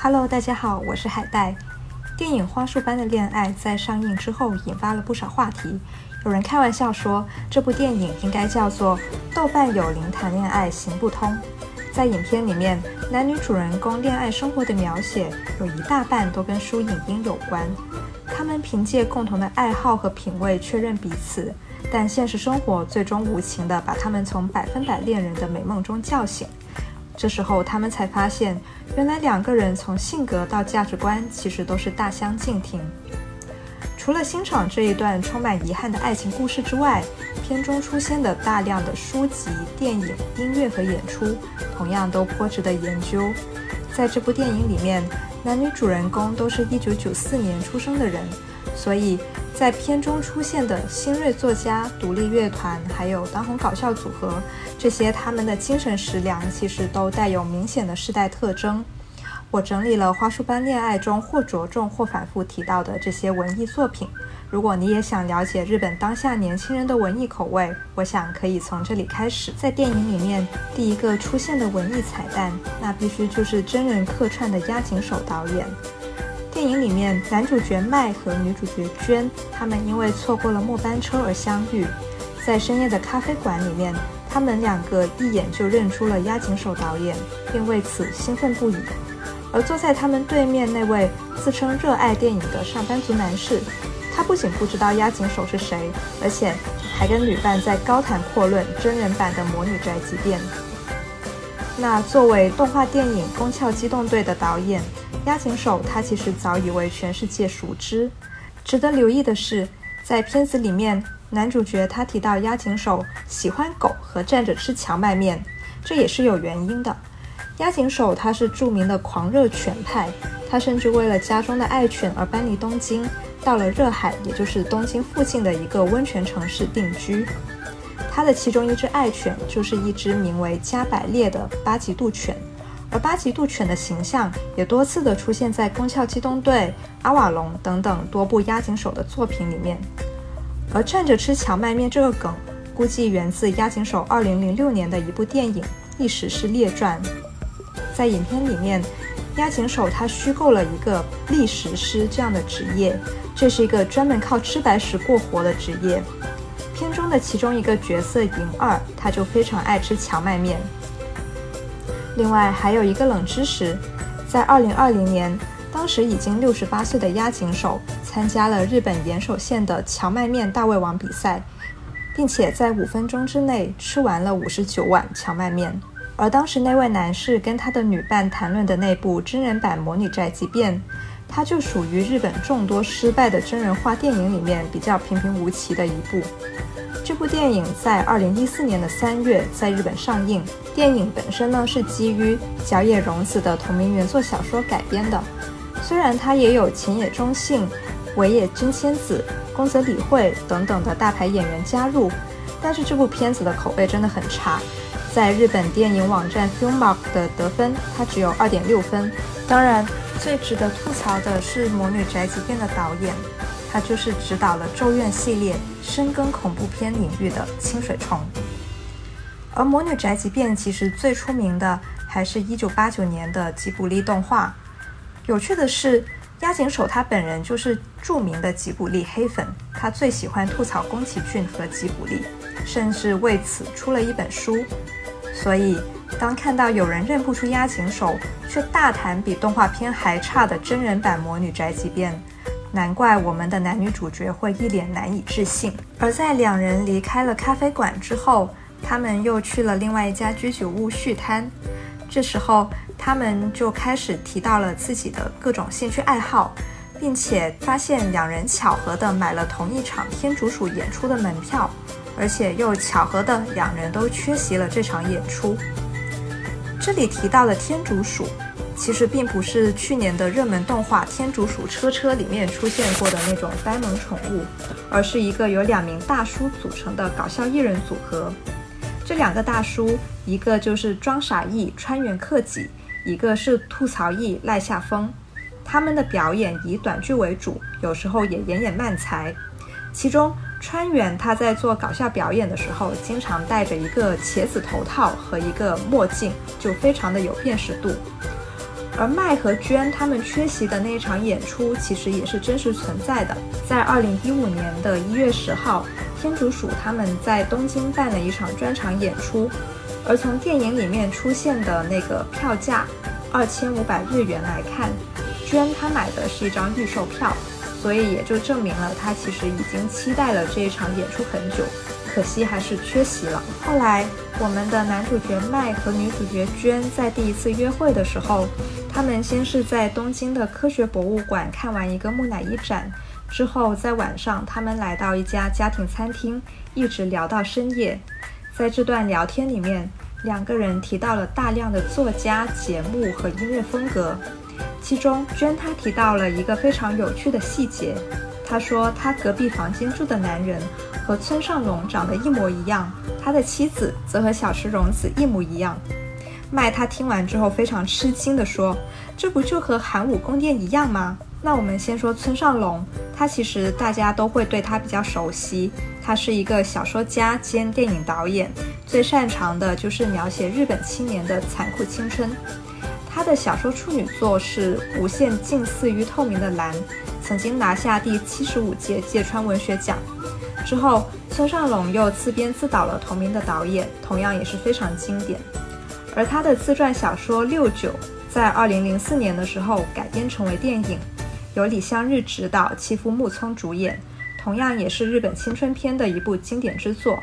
Hello，大家好，我是海带。电影《花束般的恋爱》在上映之后引发了不少话题，有人开玩笑说这部电影应该叫做《豆瓣有灵谈恋爱行不通》。在影片里面，男女主人公恋爱生活的描写有一大半都跟书影音有关。他们凭借共同的爱好和品味确认彼此，但现实生活最终无情地把他们从百分百恋人的美梦中叫醒。这时候，他们才发现，原来两个人从性格到价值观其实都是大相径庭。除了欣赏这一段充满遗憾的爱情故事之外，片中出现的大量的书籍、电影、音乐和演出，同样都颇值得研究。在这部电影里面，男女主人公都是一九九四年出生的人，所以。在片中出现的新锐作家、独立乐团，还有当红搞笑组合，这些他们的精神食粮其实都带有明显的世代特征。我整理了《花束般恋爱》中或着重或反复提到的这些文艺作品。如果你也想了解日本当下年轻人的文艺口味，我想可以从这里开始。在电影里面，第一个出现的文艺彩蛋，那必须就是真人客串的押井守导演。电影里面，男主角麦和女主角娟，他们因为错过了末班车而相遇，在深夜的咖啡馆里面，他们两个一眼就认出了押井守导演，并为此兴奋不已。而坐在他们对面那位自称热爱电影的上班族男士，他不仅不知道押井守是谁，而且还跟旅伴在高谈阔论真人版的《魔女宅急便》。那作为动画电影《宫壳机动队》的导演。押井守，他其实早已为全世界熟知。值得留意的是，在片子里面，男主角他提到押井守喜欢狗和站着吃荞麦面，这也是有原因的。押井守他是著名的狂热犬派，他甚至为了家中的爱犬而搬离东京，到了热海，也就是东京附近的一个温泉城市定居。他的其中一只爱犬就是一只名为加百列的巴吉度犬。而八极杜犬的形象也多次的出现在《宫壳机动队》《阿瓦隆》等等多部押井守的作品里面。而站着吃荞麦面这个梗，估计源自押井守2006年的一部电影《历史是列传》。在影片里面，押井守他虚构了一个历史师这样的职业，这是一个专门靠吃白食过活的职业。片中的其中一个角色银二，他就非常爱吃荞麦面。另外还有一个冷知识，在二零二零年，当时已经六十八岁的押井守参加了日本岩手县的荞麦面大胃王比赛，并且在五分钟之内吃完了五十九碗荞麦面。而当时那位男士跟他的女伴谈论的那部真人版《魔女宅急便》，它就属于日本众多失败的真人化电影里面比较平平无奇的一部。这部电影在二零一四年的三月在日本上映。电影本身呢是基于角野荣子的同名原作小说改编的。虽然它也有前野忠信、尾野真千子、宫泽理惠等等的大牌演员加入，但是这部片子的口碑真的很差。在日本电影网站 Filmmark 的得分，它只有二点六分。当然，最值得吐槽的是《魔女宅急便》的导演。他就是指导了《咒怨》系列深耕恐怖片领域的清水虫，而《魔女宅急便》其实最出名的还是一九八九年的吉卜力动画。有趣的是，押井守他本人就是著名的吉卜力黑粉，他最喜欢吐槽宫崎骏和吉卜力，甚至为此出了一本书。所以，当看到有人认不出押井守，却大谈比动画片还差的真人版《魔女宅急便》。难怪我们的男女主角会一脸难以置信。而在两人离开了咖啡馆之后，他们又去了另外一家居酒屋续摊。这时候，他们就开始提到了自己的各种兴趣爱好，并且发现两人巧合的买了同一场天竺鼠演出的门票，而且又巧合的两人都缺席了这场演出。这里提到了天竺鼠。其实并不是去年的热门动画《天竺鼠车车》里面出现过的那种呆萌宠物，而是一个由两名大叔组成的搞笑艺人组合。这两个大叔，一个就是装傻艺川原克己，一个是吐槽艺赖下风。他们的表演以短剧为主，有时候也演演慢才。其中川原他在做搞笑表演的时候，经常戴着一个茄子头套和一个墨镜，就非常的有辨识度。而麦和娟他们缺席的那一场演出，其实也是真实存在的。在二零一五年的一月十号，天竺鼠他们在东京办了一场专场演出，而从电影里面出现的那个票价二千五百日元来看，娟她买的是一张预售票，所以也就证明了她其实已经期待了这一场演出很久。可惜还是缺席了。后来，我们的男主角麦和女主角娟在第一次约会的时候，他们先是在东京的科学博物馆看完一个木乃伊展，之后在晚上他们来到一家家庭餐厅，一直聊到深夜。在这段聊天里面，两个人提到了大量的作家、节目和音乐风格，其中娟她提到了一个非常有趣的细节，她说她隔壁房间住的男人。和村上隆长得一模一样，他的妻子则和小池荣子一模一样。麦他听完之后非常吃惊地说：“这不就和寒武宫殿一样吗？”那我们先说村上隆，他其实大家都会对他比较熟悉，他是一个小说家兼电影导演，最擅长的就是描写日本青年的残酷青春。他的小说处女作是《无限近似于透明的蓝》，曾经拿下第七十五届芥川文学奖。之后，村上隆又自编自导了同名的导演，同样也是非常经典。而他的自传小说《六九》在二零零四年的时候改编成为电影，由李相日执导，妻夫木聪主演，同样也是日本青春片的一部经典之作。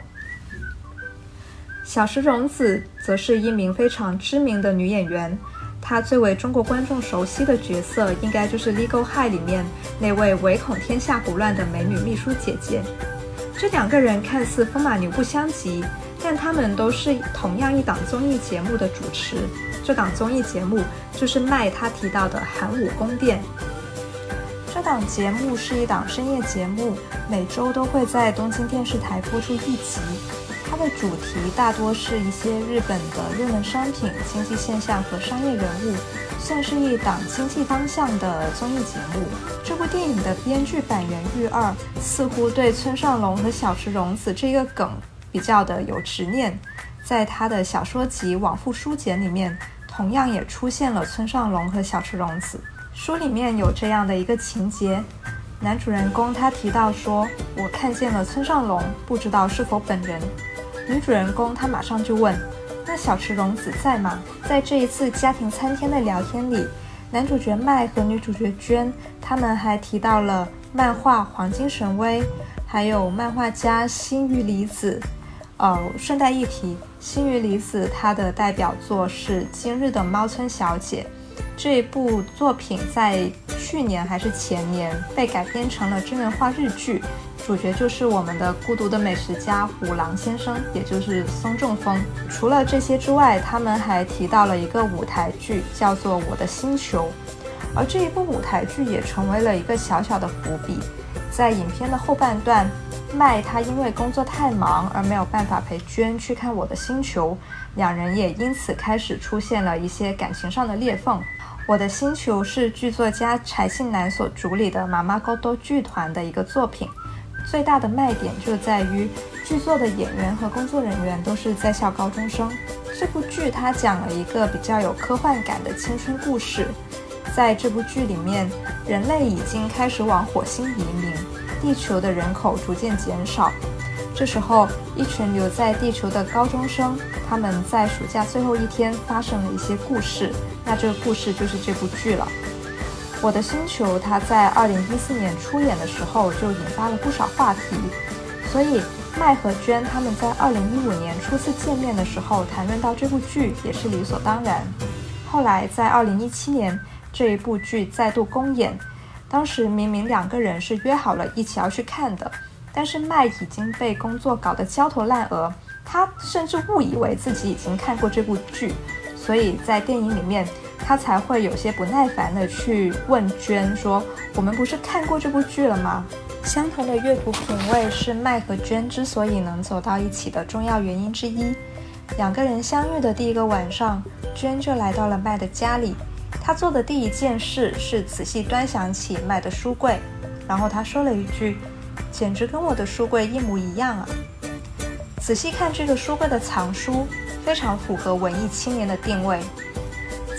小石荣子则是一名非常知名的女演员，她最为中国观众熟悉的角色，应该就是《Legal High》里面那位唯恐天下不乱的美女秘书姐姐。这两个人看似风马牛不相及，但他们都是同样一档综艺节目的主持。这档综艺节目就是麦他提到的寒武宫殿。这档节目是一档深夜节目，每周都会在东京电视台播出一集。它的主题大多是一些日本的热门商品、经济现象和商业人物。算是一档经济方向的综艺节目。这部电影的编剧板垣裕二似乎对村上隆和小池荣子这个梗比较的有执念，在他的小说集《往复书简》里面，同样也出现了村上隆和小池荣子。书里面有这样的一个情节：男主人公他提到说：“我看见了村上隆，不知道是否本人。”女主人公她马上就问。那小池荣子在吗？在这一次家庭餐厅的聊天里，男主角麦和女主角娟他们还提到了漫画《黄金神威》，还有漫画家新垣里子。呃，顺带一提，新垣离子她的代表作是《今日的猫村小姐》，这部作品在去年还是前年被改编成了真人化日剧。主角就是我们的孤独的美食家虎狼先生，也就是松正峰。除了这些之外，他们还提到了一个舞台剧，叫做《我的星球》，而这一部舞台剧也成为了一个小小的伏笔。在影片的后半段，麦他因为工作太忙而没有办法陪娟去看《我的星球》，两人也因此开始出现了一些感情上的裂缝。《我的星球》是剧作家柴信男所主理的妈妈高多剧团的一个作品。最大的卖点就在于剧作的演员和工作人员都是在校高中生。这部剧它讲了一个比较有科幻感的青春故事。在这部剧里面，人类已经开始往火星移民，地球的人口逐渐减少。这时候，一群留在地球的高中生，他们在暑假最后一天发生了一些故事。那这个故事就是这部剧了。我的星球，它在二零一四年出演的时候就引发了不少话题，所以麦和娟他们在二零一五年初次见面的时候谈论到这部剧也是理所当然。后来在二零一七年这一部剧再度公演，当时明明两个人是约好了一起要去看的，但是麦已经被工作搞得焦头烂额，他甚至误以为自己已经看过这部剧，所以在电影里面。他才会有些不耐烦的去问娟说：“我们不是看过这部剧了吗？”相同的阅读品味是麦和娟之所以能走到一起的重要原因之一。两个人相遇的第一个晚上，娟就来到了麦的家里。他做的第一件事是仔细端详起卖的书柜，然后他说了一句：“简直跟我的书柜一模一样啊！”仔细看这个书柜的藏书，非常符合文艺青年的定位。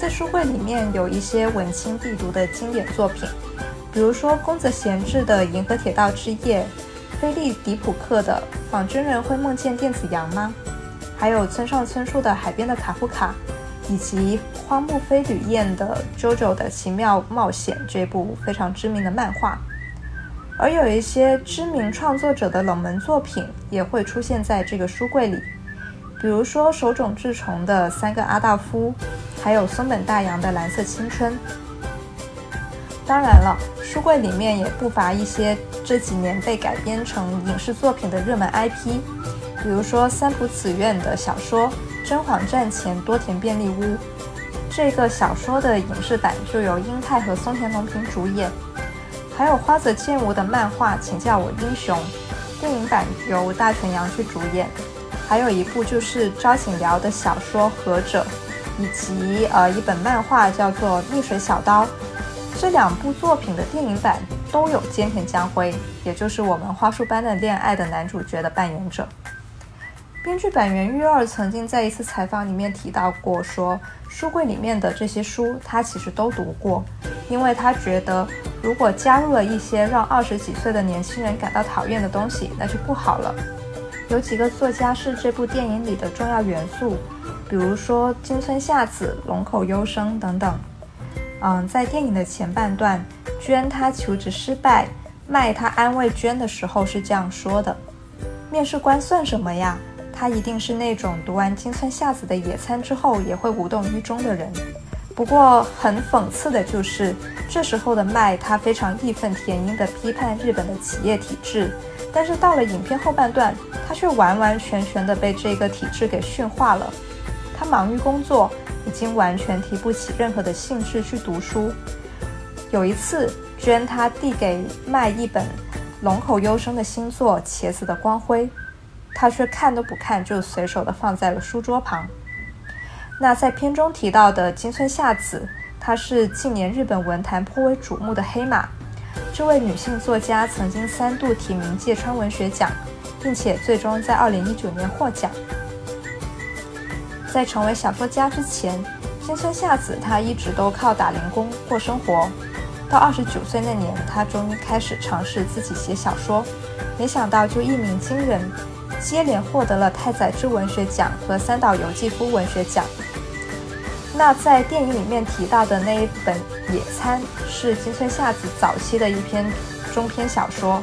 在书柜里面有一些文青必读的经典作品，比如说宫泽贤治的《银河铁道之夜》，菲利迪普克的《仿真人会梦见电子羊吗》，还有村上春树的《海边的卡夫卡》，以及荒木飞吕彦的《JoJo 的奇妙冒险》这部非常知名的漫画。而有一些知名创作者的冷门作品也会出现在这个书柜里。比如说手冢治虫的《三个阿道夫》，还有松本大洋的《蓝色青春》。当然了，书柜里面也不乏一些这几年被改编成影视作品的热门 IP，比如说三浦紫苑的小说《真谎战前多田便利屋》，这个小说的影视版就由英泰和松田龙平主演；还有花泽健吾的漫画《请叫我英雄》，电影版由大泉洋去主演。还有一部就是朝井辽的小说《和者》，以及呃一本漫画叫做《逆水小刀》，这两部作品的电影版都有菅田将晖，也就是我们花束般的恋爱的男主角的扮演者。编剧板垣裕二曾经在一次采访里面提到过，说书柜里面的这些书他其实都读过，因为他觉得如果加入了一些让二十几岁的年轻人感到讨厌的东西，那就不好了。有几个作家是这部电影里的重要元素，比如说金村夏子、龙口优生等等。嗯，在电影的前半段，娟她求职失败，麦他安慰娟的时候是这样说的：“面试官算什么呀？他一定是那种读完金村夏子的野餐之后也会无动于衷的人。”不过很讽刺的就是，这时候的麦他非常义愤填膺地批判日本的企业体制。但是到了影片后半段，他却完完全全的被这个体制给驯化了。他忙于工作，已经完全提不起任何的兴致去读书。有一次，娟他递给麦一本龙口优生的新作《茄子的光辉》，他却看都不看，就随手的放在了书桌旁。那在片中提到的金村夏子，她是近年日本文坛颇为瞩目的黑马。这位女性作家曾经三度提名芥川文学奖，并且最终在2019年获奖。在成为小说家之前，金村夏子她一直都靠打零工过生活。到29岁那年，她终于开始尝试自己写小说，没想到就一鸣惊人，接连获得了太宰治文学奖和三岛由纪夫文学奖。那在电影里面提到的那一本《野餐》是金村夏子早期的一篇中篇小说。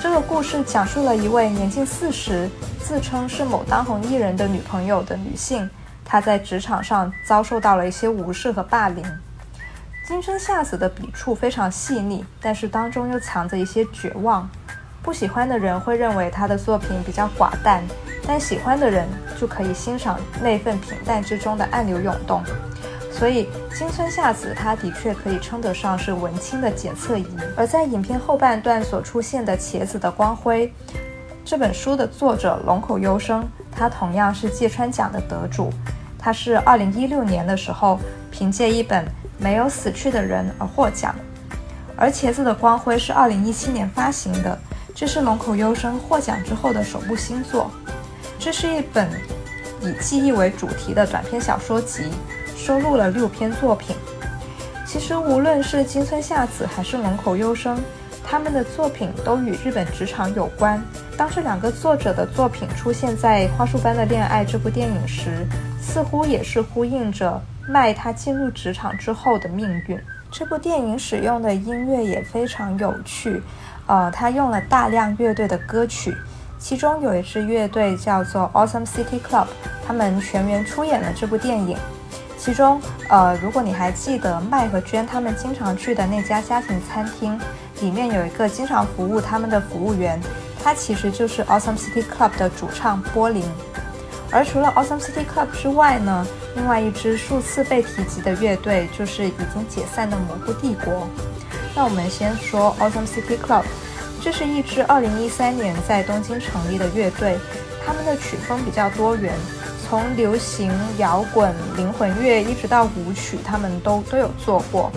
这个故事讲述了一位年近四十、自称是某当红艺人的女朋友的女性，她在职场上遭受到了一些无视和霸凌。金村夏子的笔触非常细腻，但是当中又藏着一些绝望。不喜欢的人会认为他的作品比较寡淡。但喜欢的人就可以欣赏那份平淡之中的暗流涌动，所以金村夏子她的确可以称得上是文青的检测仪。而在影片后半段所出现的《茄子的光辉》这本书的作者龙口优生，他同样是芥川奖的得主，他是2016年的时候凭借一本《没有死去的人》而获奖，而《茄子的光辉》是2017年发行的，这是龙口优生获奖之后的首部新作。这是一本以记忆为主题的短篇小说集，收录了六篇作品。其实，无论是金村夏子还是龙口优生，他们的作品都与日本职场有关。当这两个作者的作品出现在《花束般的恋爱》这部电影时，似乎也是呼应着麦他进入职场之后的命运。这部电影使用的音乐也非常有趣，呃，他用了大量乐队的歌曲。其中有一支乐队叫做 Awesome City Club，他们全员出演了这部电影。其中，呃，如果你还记得麦和娟他们经常去的那家家庭餐厅，里面有一个经常服务他们的服务员，他其实就是 Awesome City Club 的主唱波林。而除了 Awesome City Club 之外呢，另外一支数次被提及的乐队就是已经解散的模糊帝国。那我们先说 Awesome City Club。这是一支2013年在东京成立的乐队，他们的曲风比较多元，从流行、摇滚、灵魂乐一直到舞曲，他们都都有做过。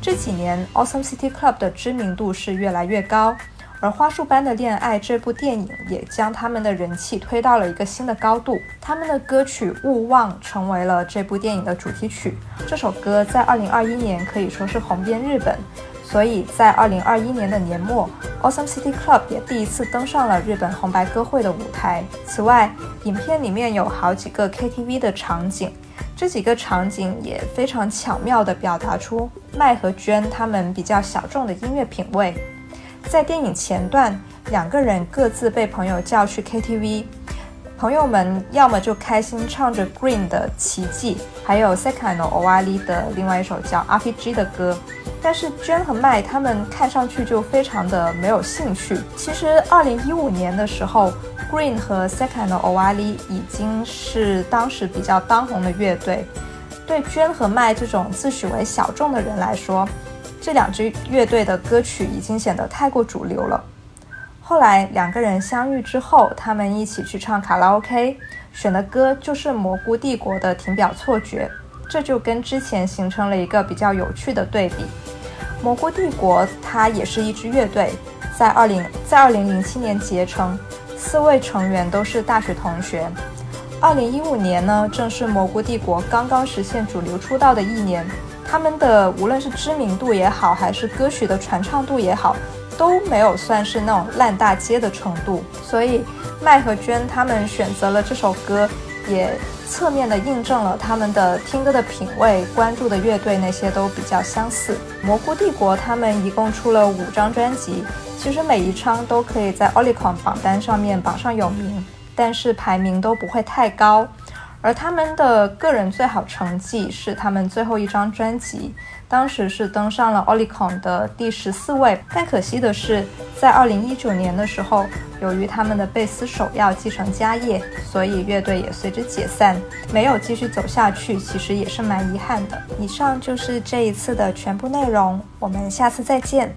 这几年，Awesome City Club 的知名度是越来越高，而《花束般的恋爱》这部电影也将他们的人气推到了一个新的高度。他们的歌曲《勿忘》成为了这部电影的主题曲。这首歌在2021年可以说是红遍日本，所以在2021年的年末，Awesome City Club 也第一次登上了日本红白歌会的舞台。此外，影片里面有好几个 KTV 的场景，这几个场景也非常巧妙地表达出麦和娟他们比较小众的音乐品味。在电影前段，两个人各自被朋友叫去 KTV，朋友们要么就开心唱着 Green 的《奇迹》，还有 Second Owali 的另外一首叫 RPG 的歌。但是娟和麦他们看上去就非常的没有兴趣。其实，二零一五年的时候，Green 和 Second Owali 已经是当时比较当红的乐队。对娟和麦这种自诩为小众的人来说，这两支乐队的歌曲已经显得太过主流了。后来两个人相遇之后，他们一起去唱卡拉 OK，选的歌就是蘑菇帝国的《停表错觉》，这就跟之前形成了一个比较有趣的对比。蘑菇帝国它也是一支乐队，在二零在二零零七年结成，四位成员都是大学同学。二零一五年呢，正是蘑菇帝国刚刚实现主流出道的一年。他们的无论是知名度也好，还是歌曲的传唱度也好，都没有算是那种烂大街的程度。所以麦和娟他们选择了这首歌，也侧面的印证了他们的听歌的品味、关注的乐队那些都比较相似。蘑菇帝国他们一共出了五张专辑，其实每一张都可以在 o l i c o n 榜单上面榜上有名，但是排名都不会太高。而他们的个人最好成绩是他们最后一张专辑，当时是登上了 Oricon 的第十四位。但可惜的是，在二零一九年的时候，由于他们的贝斯手要继承家业，所以乐队也随之解散，没有继续走下去。其实也是蛮遗憾的。以上就是这一次的全部内容，我们下次再见。